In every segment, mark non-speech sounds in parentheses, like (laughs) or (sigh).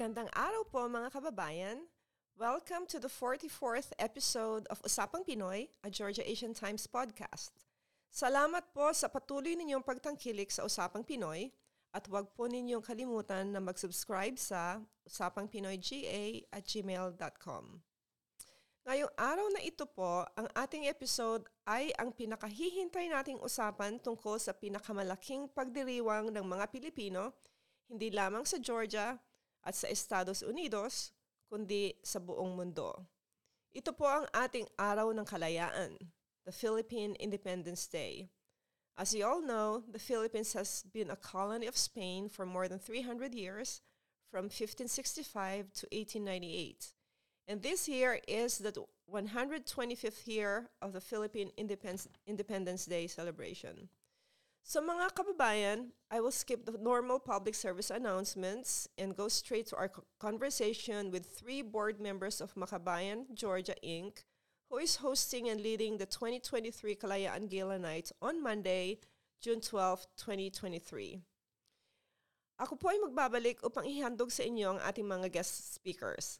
Magandang araw po mga kababayan. Welcome to the 44th episode of Usapang Pinoy, a Georgia Asian Times podcast. Salamat po sa patuloy ninyong pagtangkilik sa Usapang Pinoy at huwag po ninyong kalimutan na mag-subscribe sa usapangpinoyga at gmail.com. Ngayong araw na ito po, ang ating episode ay ang pinakahihintay nating usapan tungkol sa pinakamalaking pagdiriwang ng mga Pilipino, hindi lamang sa Georgia at sa Estados Unidos, kundi sa buong mundo. Ito po ang ating araw ng kalayaan, the Philippine Independence Day. As you all know, the Philippines has been a colony of Spain for more than 300 years, from 1565 to 1898. And this year is the 125th year of the Philippine Independence Day celebration. So mga kababayan, I will skip the normal public service announcements and go straight to our conversation with three board members of Makabayan, Georgia Inc., who is hosting and leading the 2023 Kalayaan Gala Night on Monday, June 12, 2023. Ako po ay magbabalik upang ihandog sa inyo ang ating mga guest speakers.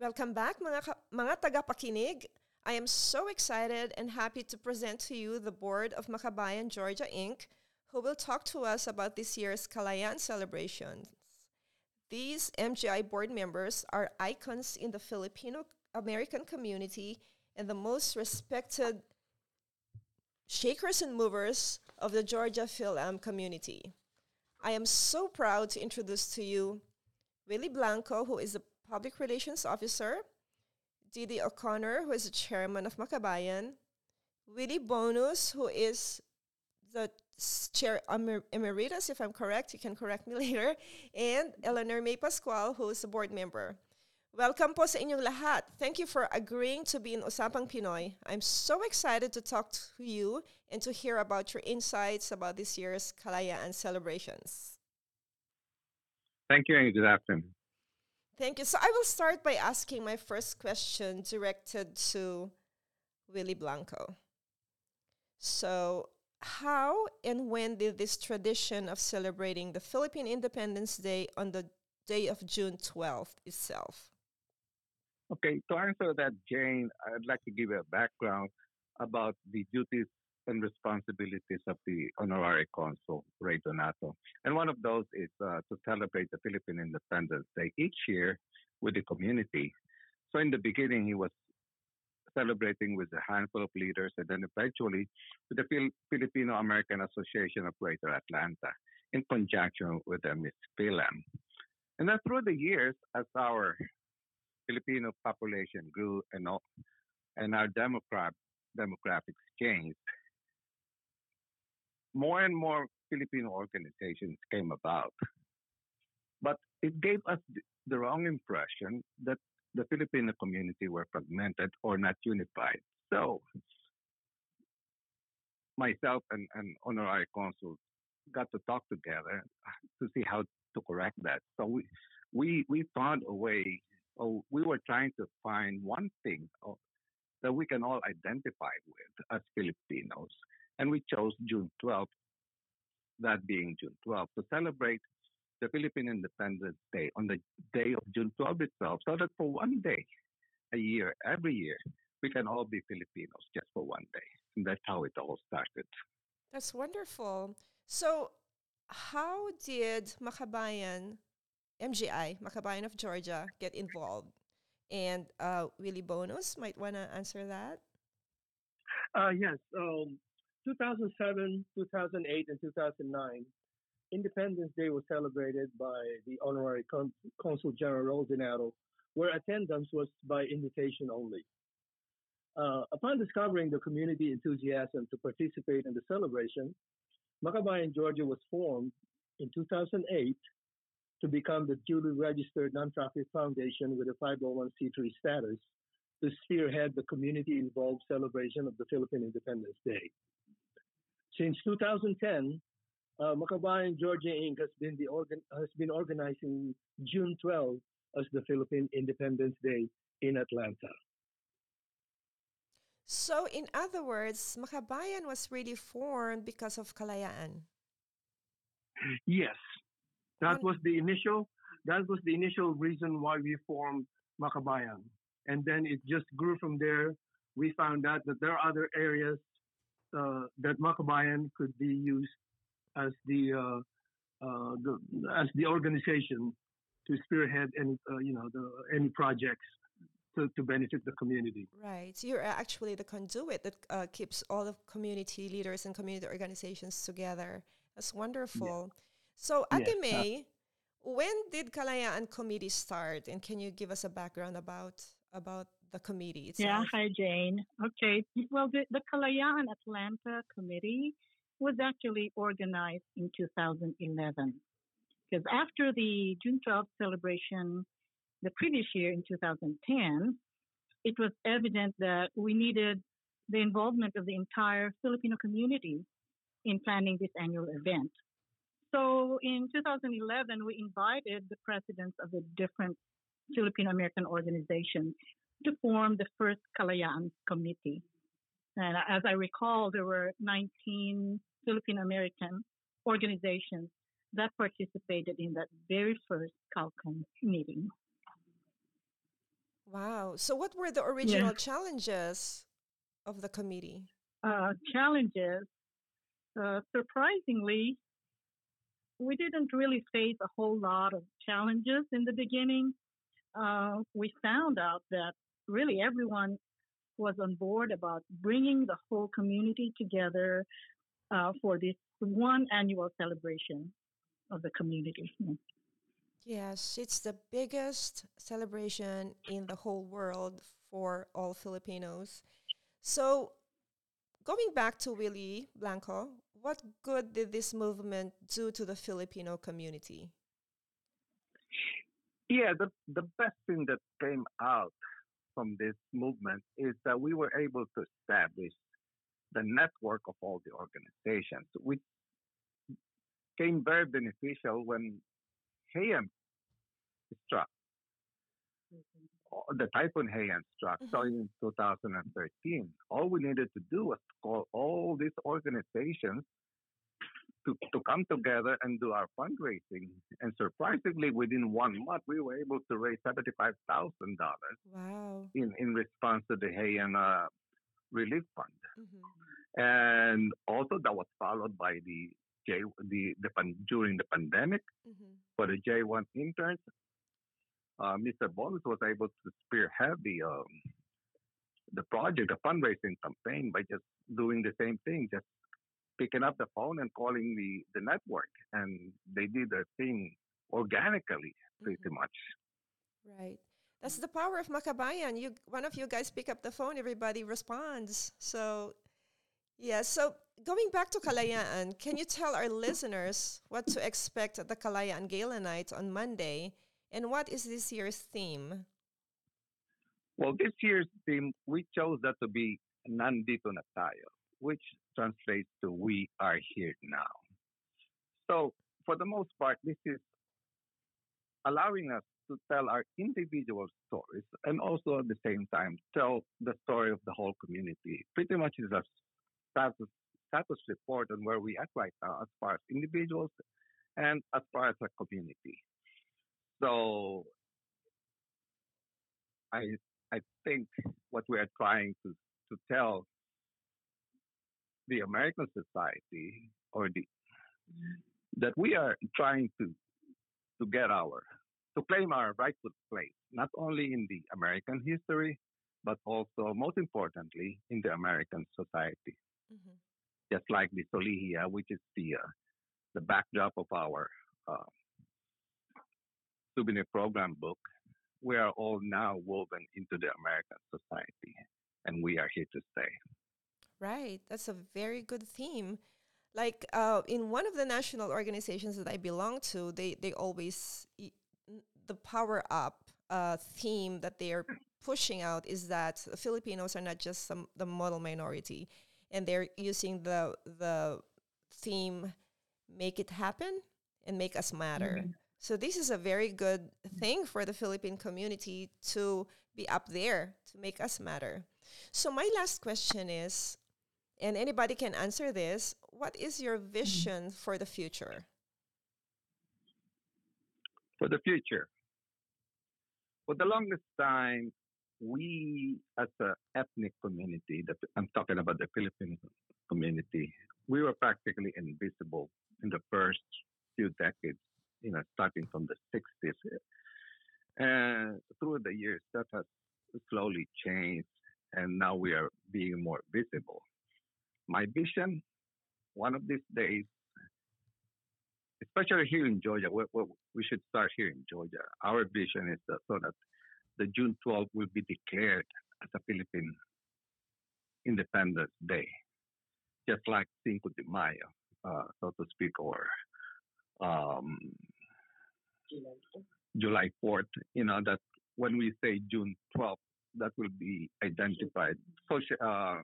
Welcome back mga, tagapakinig. I am so excited and happy to present to you the board of Makabayan Georgia Inc., who will talk to us about this year's Kalayaan celebrations. These MGI board members are icons in the Filipino American community and the most respected shakers and movers of the Georgia Phil-Am community. I am so proud to introduce to you Willie Blanco, who is the Public Relations Officer, Didi O'Connor, who is the chairman of Makabayan, Willie Bonus, who is the chair emeritus, if I'm correct, you can correct me (laughs) later, and Eleanor Mae Pascual, who is a board member. Welcome po sa inyong lahat. Thank you for agreeing to be in Usapang Pinoy. I'm so excited to talk to you and to hear about your insights about this year's Kalayaan celebrations. Thank you and good afternoon. Thank you. So I will start by asking my first question directed to Willie Blanco. So, how and when did this tradition of celebrating the Philippine Independence Day on the day of June 12th itself? Okay, to answer that, Jane, I'd like to give a background about the duties and responsibilities of the honorary consul, Ray Donato. And one of those is uh, to celebrate the Philippine Independence Day each year with the community. So in the beginning, he was celebrating with a handful of leaders and then eventually with the Fil- Filipino American Association of Greater Atlanta in conjunction with the Miss Philam. And then through the years, as our Filipino population grew and, and our demographic demographics changed, more and more Filipino organizations came about. But it gave us the wrong impression that the Filipino community were fragmented or not unified. So, myself and, and honorary consuls got to talk together uh, to see how to correct that. So we we we found a way. Oh, we were trying to find one thing oh, that we can all identify with as Filipinos, and we chose June 12th, that being June 12th, to celebrate the Philippine Independence Day on the day of June 12th itself, so that for one day a year, every year, we can all be Filipinos just for one day. And that's how it all started. That's wonderful. So, how did Makabayan, MGI, Makabayan of Georgia, get involved? And uh, Willie Bonus might want to answer that. Uh, yes. Um, 2007, 2008, and 2009, Independence Day was celebrated by the Honorary Con- Consul General Rosinato, where attendance was by invitation only. Uh, upon discovering the community enthusiasm to participate in the celebration, Makabayan, Georgia was formed in 2008 to become the duly registered nonprofit foundation with a 501c3 status to spearhead the community involved celebration of the Philippine Independence Day. Since 2010, uh, Makabayan Georgia Inc. has been the organ has been organizing June 12 as the Philippine Independence Day in Atlanta. So, in other words, Makabayan was really formed because of Kalayaan. Yes, that was the initial. That was the initial reason why we formed Makabayan, and then it just grew from there. We found out that there are other areas that Makabayan could be used as the, uh, uh, the as the organization to spearhead any uh, you know the any projects to, to benefit the community. Right. So you're actually the conduit that uh, keeps all the community leaders and community organizations together. That's wonderful. Yeah. So, yeah. Mae, when did Kalayaan Committee start? And can you give us a background about about the committee itself? Yeah, hi Jane. Okay. Well, the, the Kalayaan Atlanta Committee was actually organized in 2011. Because after the June 12th celebration the previous year in 2010, it was evident that we needed the involvement of the entire Filipino community in planning this annual event. So in 2011, we invited the presidents of the different Filipino American organizations to form the first Kalayaan committee. And as I recall, there were 19 Filipino American organizations that participated in that very first CalCom meeting. Wow. So, what were the original yeah. challenges of the committee? Uh, challenges. Uh, surprisingly, we didn't really face a whole lot of challenges in the beginning. Uh, we found out that really everyone was on board about bringing the whole community together uh, for this one annual celebration of the community. Yes, it's the biggest celebration in the whole world for all Filipinos. So, going back to Willie Blanco, what good did this movement do to the Filipino community? Yeah, the, the best thing that came out from this movement is that we were able to establish the network of all the organizations, which came very beneficial when Haiyan struck. Mm-hmm. The Typhoon Haiyan struck. Mm-hmm. So in 2013, all we needed to do was call all these organizations to, to come together and do our fundraising. And surprisingly, within one month, we were able to raise $75,000 wow. in, in response to the Haiyan uh, Relief Fund. Mm-hmm. And also that was followed by the J, the, the during the pandemic mm-hmm. for the J1 interns. Uh, Mr. Bonus was able to spearhead the um, the project, the fundraising campaign, by just doing the same thing, just picking up the phone and calling the, the network. And they did their thing organically, pretty mm-hmm. much. Right. That's the power of Makabayan. You, one of you guys pick up the phone, everybody responds. So, yeah. So going back to Kalayaan, can you tell our listeners what to expect at the Kalayaan Gala Night on Monday, and what is this year's theme? Well, this year's theme we chose that to be Nandito na tayo which translates to we are here now. So, for the most part, this is allowing us to tell our individual stories and also at the same time tell the story of the whole community. Pretty much is a status, status report on where we are right now as far as individuals and as far as a community. So I I think what we are trying to, to tell the American society or the that we are trying to to get our to claim our rightful place, not only in the American history, but also most importantly in the American society. Mm-hmm. Just like the Solihia, which is the uh, the backdrop of our uh, souvenir program book, we are all now woven into the American society, and we are here to stay. Right. That's a very good theme. Like uh, in one of the national organizations that I belong to, they, they always, the power up uh, theme that they are pushing out is that Filipinos are not just some, the model minority. And they're using the, the theme, make it happen and make us matter. Mm-hmm. So this is a very good thing for the Philippine community to be up there to make us matter. So my last question is, and anybody can answer this, what is your vision for the future? For the future, for the longest time, we as an ethnic community, that I'm talking about the Philippine community, we were practically invisible in the first few decades, you know, starting from the 60s. And through the years, that has slowly changed, and now we are being more visible. My vision, one of these days, especially here in Georgia, we, we, should start here in Georgia. Our vision is that, so that the June 12th will be declared as a Philippine Independence Day, just like Cinco de Mayo, uh, so to speak, or um, July 4th. You know that when we say June 12th, that will be identified. Social, uh,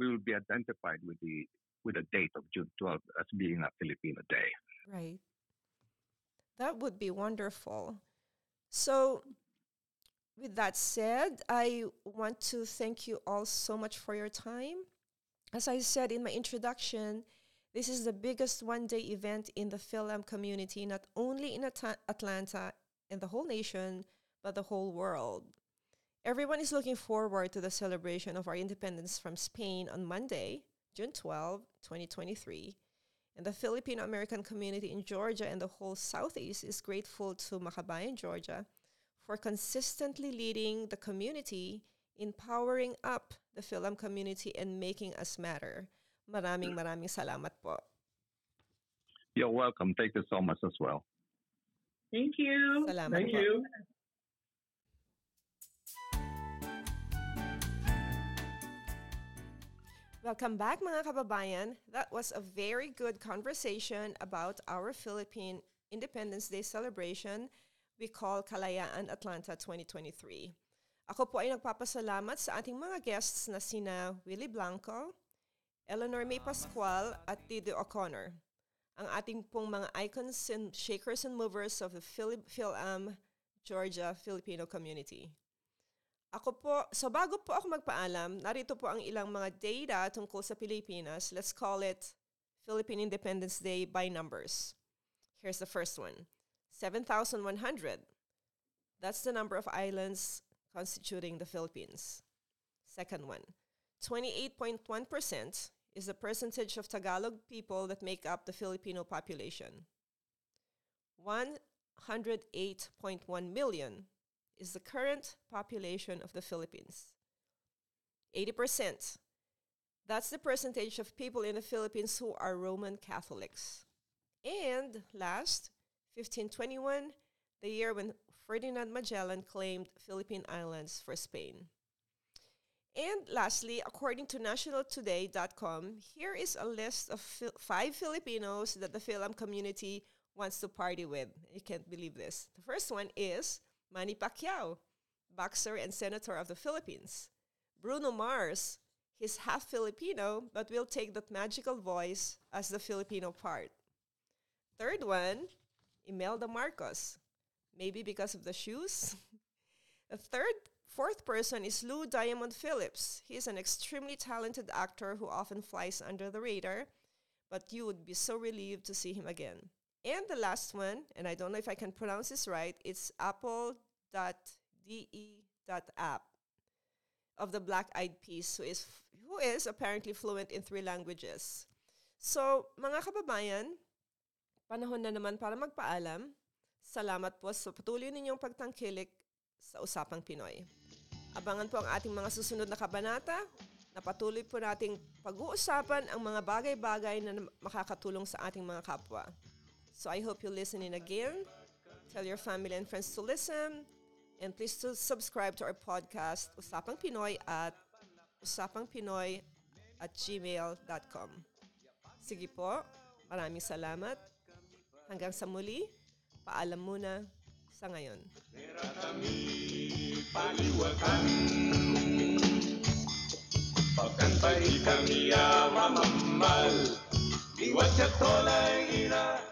we will be identified with the with the date of June 12th as being a Filipino Day. Right. That would be wonderful. So, with that said, I want to thank you all so much for your time. As I said in my introduction, this is the biggest one day event in the Philam community, not only in At- Atlanta and the whole nation, but the whole world. Everyone is looking forward to the celebration of our independence from Spain on Monday, June 12, 2023. And the Filipino American community in Georgia and the whole Southeast is grateful to Makabayan, Georgia, for consistently leading the community in powering up the Philam community and making us matter. Maraming maraming salamat po. You're welcome. Thank you so much as well. Thank you. Salamat Thank po. you. Welcome back mga kababayan. That was a very good conversation about our Philippine Independence Day celebration we call Kalayaan Atlanta 2023. Ako po ay nagpapasalamat sa ating mga guests na sina Willie Blanco, Eleanor Mae Pascual at Dido O'Connor. Ang ating pong mga icons and shakers and movers of the Phil- Philam Georgia Filipino community. Ako po, so bago po ako magpaalam, narito po ang ilang mga data tungkol sa Pilipinas. Let's call it Philippine Independence Day by numbers. Here's the first one 7,100. That's the number of islands constituting the Philippines. Second one 28.1% is the percentage of Tagalog people that make up the Filipino population. 108.1 million is the current population of the Philippines. 80%. That's the percentage of people in the Philippines who are Roman Catholics. And last, 1521, the year when Ferdinand Magellan claimed Philippine Islands for Spain. And lastly, according to nationaltoday.com, here is a list of Fil- five Filipinos that the Philam community wants to party with. You can't believe this. The first one is Manny Pacquiao, boxer and senator of the Philippines. Bruno Mars, he's half Filipino, but will take that magical voice as the Filipino part. Third one, Imelda Marcos, maybe because of the shoes. (laughs) the third, fourth person is Lou Diamond Phillips. He is an extremely talented actor who often flies under the radar, but you would be so relieved to see him again. And the last one, and I don't know if I can pronounce this right, it's apl.de.ap of the Black Eyed Peas, who is, who is apparently fluent in three languages. So, mga kababayan, panahon na naman para magpaalam. Salamat po sa patuloy ninyong pagtangkilik sa Usapang Pinoy. Abangan po ang ating mga susunod na kabanata na patuloy po nating pag-uusapan ang mga bagay-bagay na makakatulong sa ating mga kapwa. So I hope you listen in again. Tell your family and friends to listen. And please to subscribe to our podcast, Usapang Pinoy at usapangpinoy at gmail.com. Sige po, maraming salamat. Hanggang sa muli, paalam muna sa ngayon. Pagkan pa kami ah, mamammal Iwat sa tolay ina